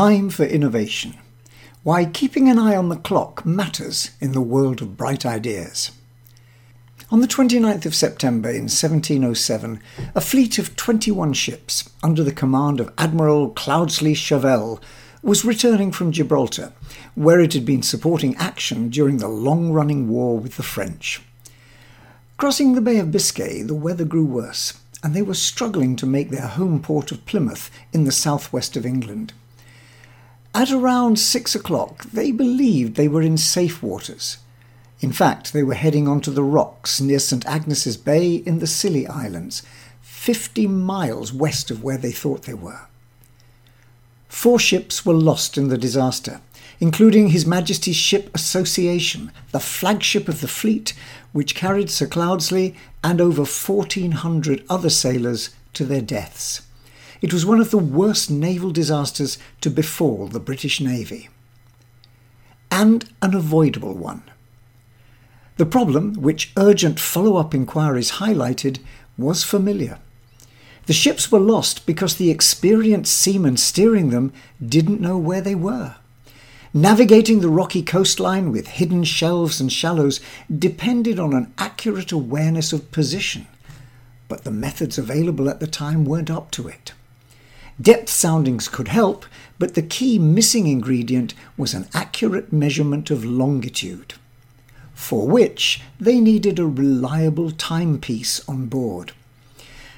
Time for innovation. Why keeping an eye on the clock matters in the world of bright ideas. On the 29th of September in 1707, a fleet of 21 ships under the command of Admiral Cloudesley Shovel was returning from Gibraltar, where it had been supporting action during the long running war with the French. Crossing the Bay of Biscay, the weather grew worse, and they were struggling to make their home port of Plymouth in the southwest of England. At around six o'clock, they believed they were in safe waters. In fact, they were heading onto the rocks near St Agnes's Bay in the Scilly Islands, 50 miles west of where they thought they were. Four ships were lost in the disaster, including His Majesty's Ship Association, the flagship of the fleet, which carried Sir Cloudesley and over 1,400 other sailors to their deaths. It was one of the worst naval disasters to befall the British Navy. And an avoidable one. The problem, which urgent follow up inquiries highlighted, was familiar. The ships were lost because the experienced seamen steering them didn't know where they were. Navigating the rocky coastline with hidden shelves and shallows depended on an accurate awareness of position, but the methods available at the time weren't up to it. Depth soundings could help, but the key missing ingredient was an accurate measurement of longitude, for which they needed a reliable timepiece on board.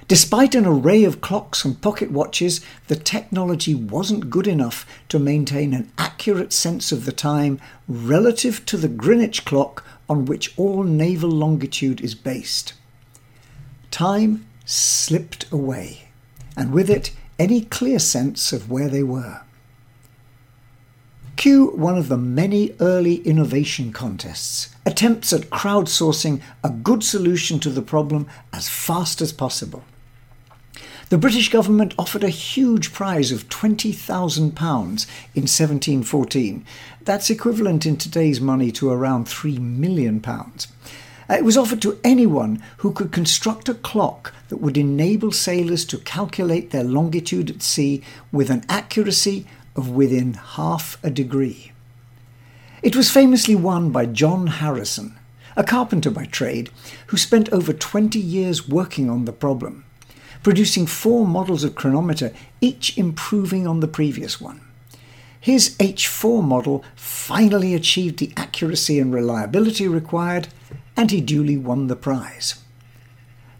Despite an array of clocks and pocket watches, the technology wasn't good enough to maintain an accurate sense of the time relative to the Greenwich clock on which all naval longitude is based. Time slipped away, and with it, any clear sense of where they were. Cue one of the many early innovation contests, attempts at crowdsourcing a good solution to the problem as fast as possible. The British government offered a huge prize of £20,000 in 1714. That's equivalent in today's money to around £3 million. Uh, it was offered to anyone who could construct a clock that would enable sailors to calculate their longitude at sea with an accuracy of within half a degree. It was famously won by John Harrison, a carpenter by trade, who spent over 20 years working on the problem producing four models of chronometer, each improving on the previous one. His H4 model finally achieved the accuracy and reliability required, and he duly won the prize.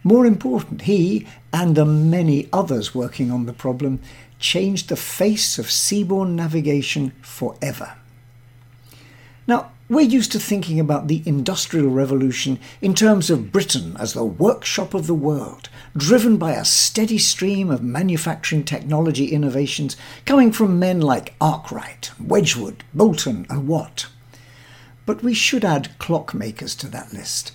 More important, he and the many others working on the problem changed the face of seaborne navigation forever. Now, we're used to thinking about the Industrial Revolution in terms of Britain as the workshop of the world, driven by a steady stream of manufacturing technology innovations coming from men like Arkwright, Wedgwood, Boulton, and Watt. But we should add clockmakers to that list.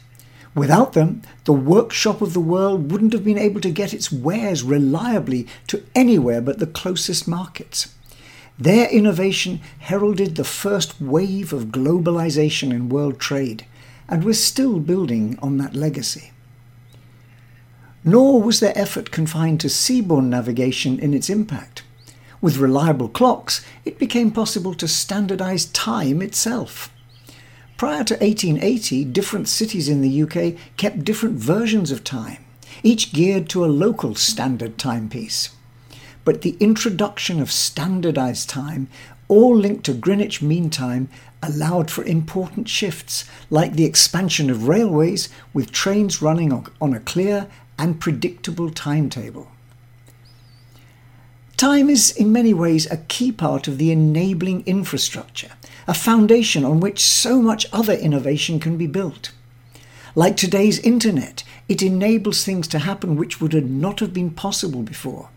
Without them, the workshop of the world wouldn't have been able to get its wares reliably to anywhere but the closest markets. Their innovation heralded the first wave of globalization in world trade, and we're still building on that legacy. Nor was their effort confined to seaborne navigation in its impact. With reliable clocks, it became possible to standardize time itself. Prior to 1880, different cities in the UK kept different versions of time, each geared to a local standard timepiece but the introduction of standardized time, all linked to Greenwich Mean Time, allowed for important shifts, like the expansion of railways with trains running on a clear and predictable timetable. Time is, in many ways, a key part of the enabling infrastructure, a foundation on which so much other innovation can be built. Like today's internet, it enables things to happen which would not have been possible before.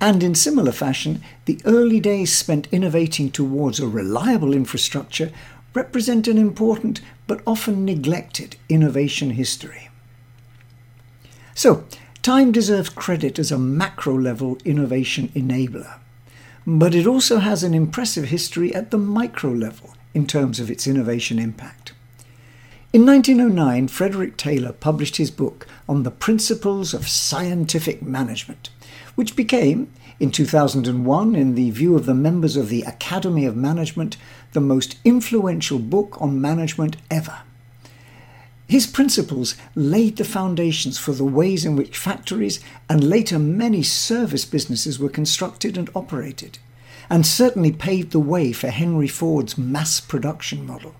And in similar fashion, the early days spent innovating towards a reliable infrastructure represent an important but often neglected innovation history. So, time deserves credit as a macro level innovation enabler, but it also has an impressive history at the micro level in terms of its innovation impact. In 1909, Frederick Taylor published his book on the principles of scientific management which became, in 2001, in the view of the members of the Academy of Management, the most influential book on management ever. His principles laid the foundations for the ways in which factories and later many service businesses were constructed and operated, and certainly paved the way for Henry Ford's mass production model.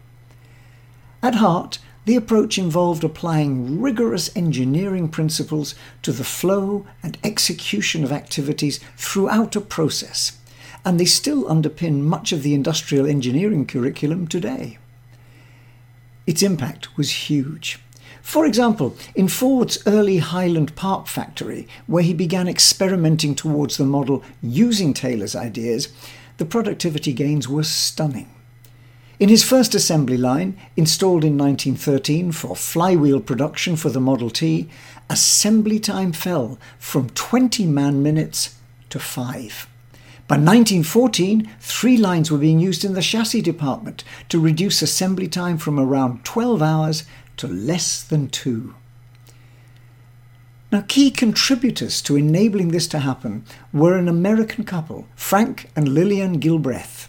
At heart, the approach involved applying rigorous engineering principles to the flow and execution of activities throughout a process, and they still underpin much of the industrial engineering curriculum today. Its impact was huge. For example, in Ford's early Highland Park factory, where he began experimenting towards the model using Taylor's ideas, the productivity gains were stunning. In his first assembly line, installed in 1913 for flywheel production for the Model T, assembly time fell from 20 man minutes to 5. By 1914, three lines were being used in the chassis department to reduce assembly time from around 12 hours to less than two. Now, key contributors to enabling this to happen were an American couple, Frank and Lillian Gilbreth.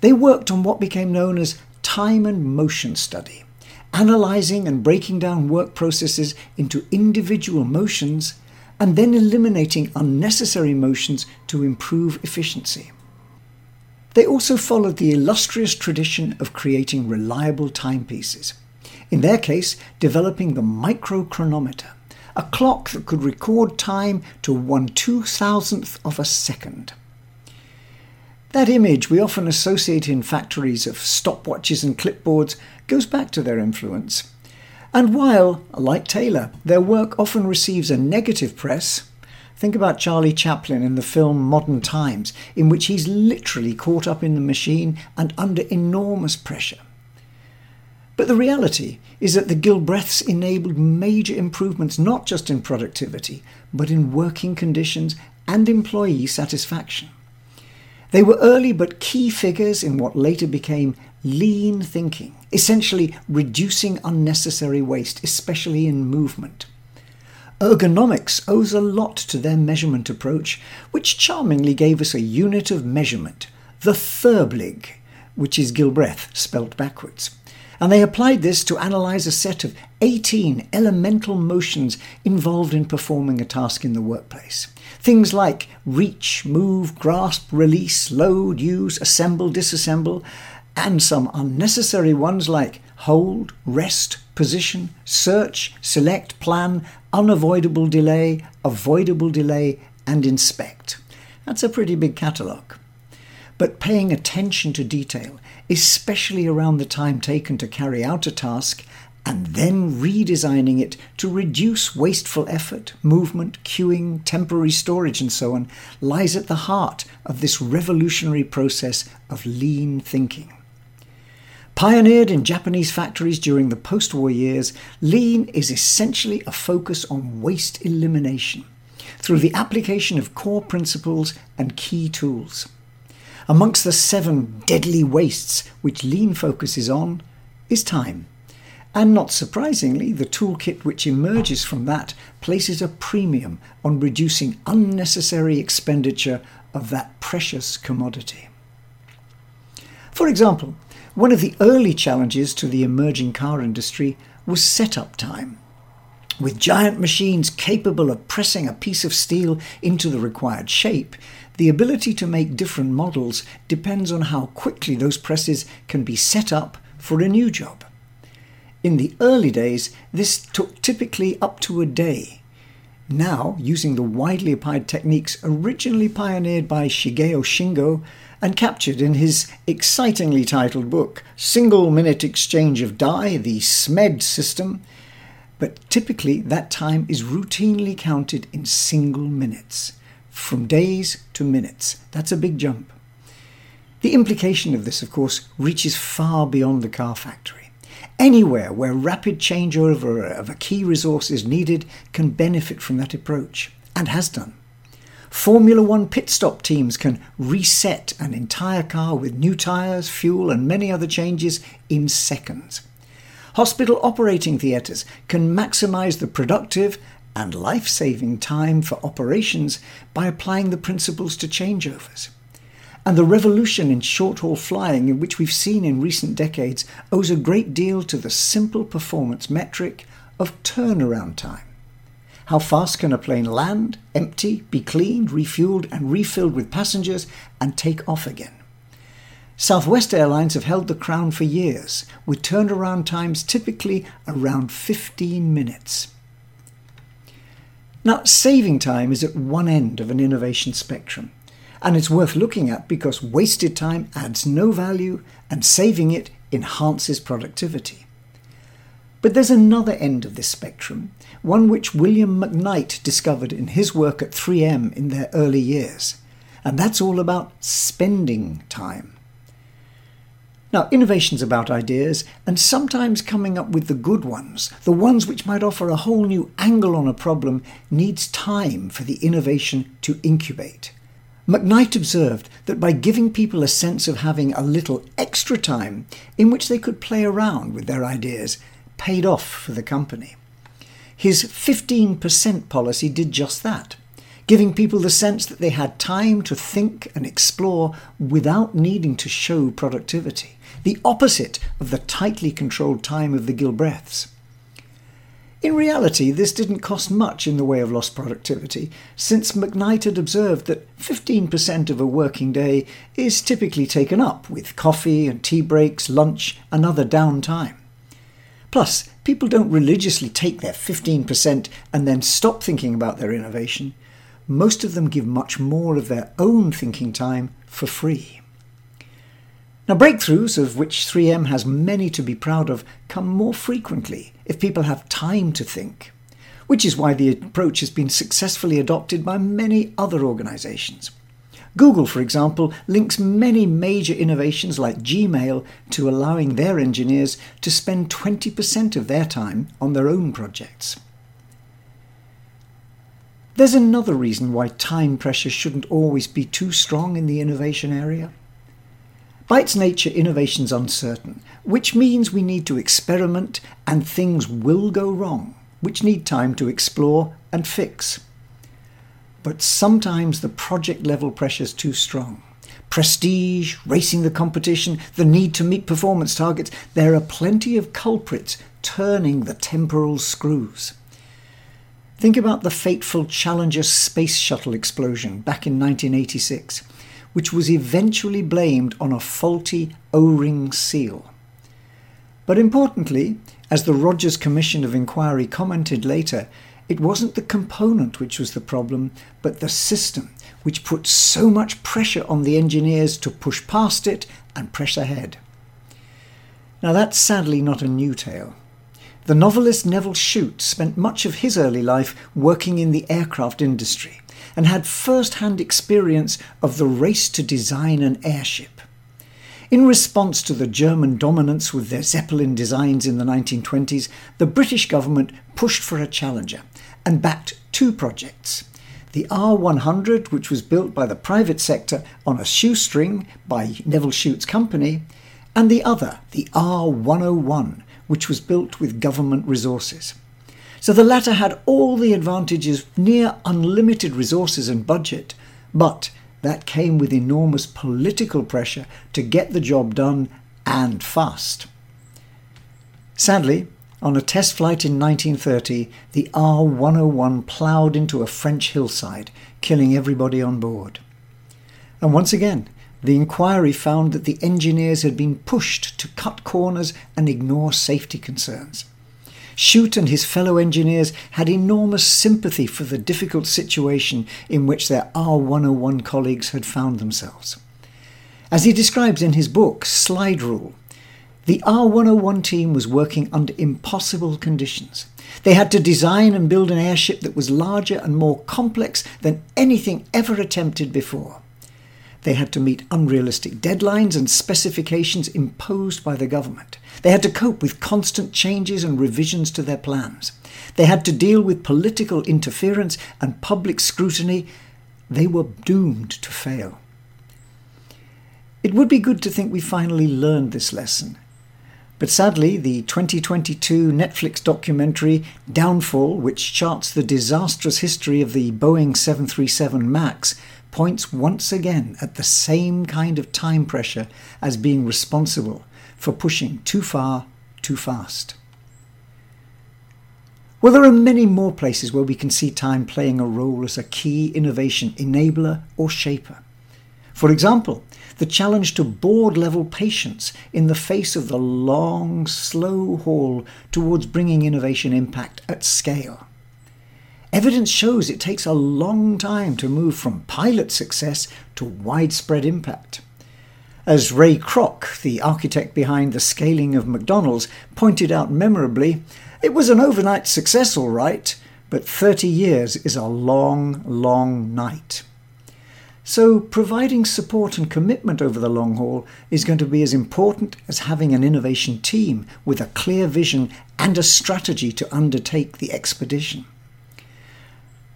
They worked on what became known as time and motion study, analysing and breaking down work processes into individual motions and then eliminating unnecessary motions to improve efficiency. They also followed the illustrious tradition of creating reliable timepieces, in their case, developing the microchronometer, a clock that could record time to one two thousandth of a second. That image we often associate in factories of stopwatches and clipboards goes back to their influence. And while, like Taylor, their work often receives a negative press, think about Charlie Chaplin in the film Modern Times, in which he's literally caught up in the machine and under enormous pressure. But the reality is that the Gilbreths enabled major improvements not just in productivity, but in working conditions and employee satisfaction. They were early but key figures in what later became lean thinking, essentially reducing unnecessary waste, especially in movement. Ergonomics owes a lot to their measurement approach, which charmingly gave us a unit of measurement, the Therblig, which is Gilbreth spelt backwards. And they applied this to analyze a set of 18 elemental motions involved in performing a task in the workplace. Things like reach, move, grasp, release, load, use, assemble, disassemble, and some unnecessary ones like hold, rest, position, search, select, plan, unavoidable delay, avoidable delay, and inspect. That's a pretty big catalogue. But paying attention to detail, especially around the time taken to carry out a task, and then redesigning it to reduce wasteful effort, movement, queuing, temporary storage, and so on, lies at the heart of this revolutionary process of lean thinking. Pioneered in Japanese factories during the post war years, lean is essentially a focus on waste elimination through the application of core principles and key tools. Amongst the seven deadly wastes which lean focuses on is time. And not surprisingly, the toolkit which emerges from that places a premium on reducing unnecessary expenditure of that precious commodity. For example, one of the early challenges to the emerging car industry was setup time. With giant machines capable of pressing a piece of steel into the required shape, the ability to make different models depends on how quickly those presses can be set up for a new job. In the early days, this took typically up to a day. Now, using the widely applied techniques originally pioneered by Shigeo Shingo and captured in his excitingly titled book, Single Minute Exchange of Die, the SMED system, but typically that time is routinely counted in single minutes, from days to minutes. That's a big jump. The implication of this, of course, reaches far beyond the car factory. Anywhere where rapid changeover of a key resource is needed can benefit from that approach, and has done. Formula One pit stop teams can reset an entire car with new tyres, fuel, and many other changes in seconds. Hospital operating theatres can maximise the productive and life saving time for operations by applying the principles to changeovers. And the revolution in short haul flying, in which we've seen in recent decades, owes a great deal to the simple performance metric of turnaround time. How fast can a plane land, empty, be cleaned, refueled, and refilled with passengers, and take off again? Southwest Airlines have held the crown for years, with turnaround times typically around 15 minutes. Now, saving time is at one end of an innovation spectrum, and it's worth looking at because wasted time adds no value and saving it enhances productivity. But there's another end of this spectrum, one which William McKnight discovered in his work at 3M in their early years, and that's all about spending time. Now, innovation's about ideas and sometimes coming up with the good ones, the ones which might offer a whole new angle on a problem, needs time for the innovation to incubate. McKnight observed that by giving people a sense of having a little extra time in which they could play around with their ideas, paid off for the company. His 15% policy did just that, giving people the sense that they had time to think and explore without needing to show productivity the opposite of the tightly controlled time of the Gilbreths. In reality, this didn't cost much in the way of lost productivity, since McKnight had observed that 15% of a working day is typically taken up with coffee and tea breaks, lunch, and other downtime. Plus, people don't religiously take their 15% and then stop thinking about their innovation. Most of them give much more of their own thinking time for free. Now, breakthroughs, of which 3M has many to be proud of, come more frequently if people have time to think, which is why the approach has been successfully adopted by many other organizations. Google, for example, links many major innovations like Gmail to allowing their engineers to spend 20% of their time on their own projects. There's another reason why time pressure shouldn't always be too strong in the innovation area. By its nature, innovation's uncertain, which means we need to experiment and things will go wrong, which need time to explore and fix. But sometimes the project level pressure is too strong. Prestige, racing the competition, the need to meet performance targets, there are plenty of culprits turning the temporal screws. Think about the fateful Challenger space shuttle explosion back in 1986 which was eventually blamed on a faulty O ring seal. But importantly, as the Rogers Commission of Inquiry commented later, it wasn't the component which was the problem, but the system, which put so much pressure on the engineers to push past it and press ahead. Now, that's sadly not a new tale. The novelist Nevil Shute spent much of his early life working in the aircraft industry and had first hand experience of the race to design an airship. In response to the German dominance with their Zeppelin designs in the 1920s, the British government pushed for a challenger and backed two projects. The R100, which was built by the private sector on a shoestring by Nevil Shute's company, and the other, the R101, which was built with government resources. So the latter had all the advantages of near unlimited resources and budget, but that came with enormous political pressure to get the job done and fast. Sadly, on a test flight in 1930, the R 101 ploughed into a French hillside, killing everybody on board. And once again, the inquiry found that the engineers had been pushed to cut corners and ignore safety concerns. Shute and his fellow engineers had enormous sympathy for the difficult situation in which their R101 colleagues had found themselves. As he describes in his book, Slide Rule, the R101 team was working under impossible conditions. They had to design and build an airship that was larger and more complex than anything ever attempted before. They had to meet unrealistic deadlines and specifications imposed by the government. They had to cope with constant changes and revisions to their plans. They had to deal with political interference and public scrutiny. They were doomed to fail. It would be good to think we finally learned this lesson. But sadly, the 2022 Netflix documentary Downfall, which charts the disastrous history of the Boeing 737 MAX, points once again at the same kind of time pressure as being responsible for pushing too far, too fast. Well, there are many more places where we can see time playing a role as a key innovation enabler or shaper. For example, the challenge to board level patience in the face of the long, slow haul towards bringing innovation impact at scale. Evidence shows it takes a long time to move from pilot success to widespread impact. As Ray Kroc, the architect behind the scaling of McDonald's, pointed out memorably, it was an overnight success, all right, but 30 years is a long, long night. So, providing support and commitment over the long haul is going to be as important as having an innovation team with a clear vision and a strategy to undertake the expedition.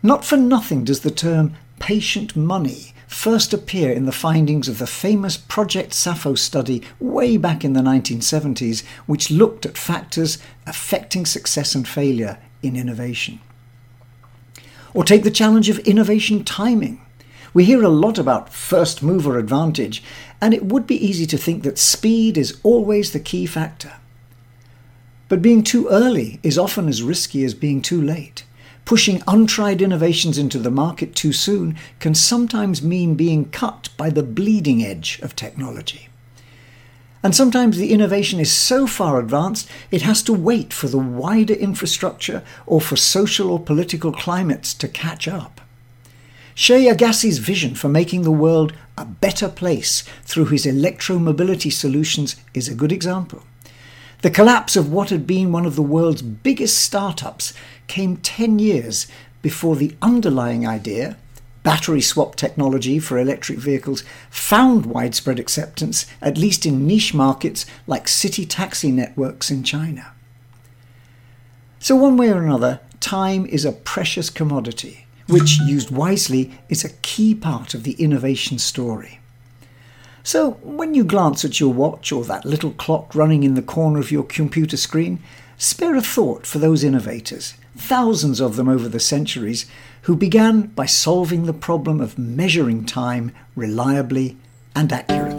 Not for nothing does the term patient money first appear in the findings of the famous Project Sappho study way back in the 1970s, which looked at factors affecting success and failure in innovation. Or take the challenge of innovation timing. We hear a lot about first mover advantage, and it would be easy to think that speed is always the key factor. But being too early is often as risky as being too late. Pushing untried innovations into the market too soon can sometimes mean being cut by the bleeding edge of technology. And sometimes the innovation is so far advanced it has to wait for the wider infrastructure or for social or political climates to catch up. Shai Agassi's vision for making the world a better place through his electromobility solutions is a good example. The collapse of what had been one of the world's biggest startups came 10 years before the underlying idea, battery swap technology for electric vehicles, found widespread acceptance, at least in niche markets like city taxi networks in China. So, one way or another, time is a precious commodity which, used wisely, is a key part of the innovation story. So, when you glance at your watch or that little clock running in the corner of your computer screen, spare a thought for those innovators, thousands of them over the centuries, who began by solving the problem of measuring time reliably and accurately.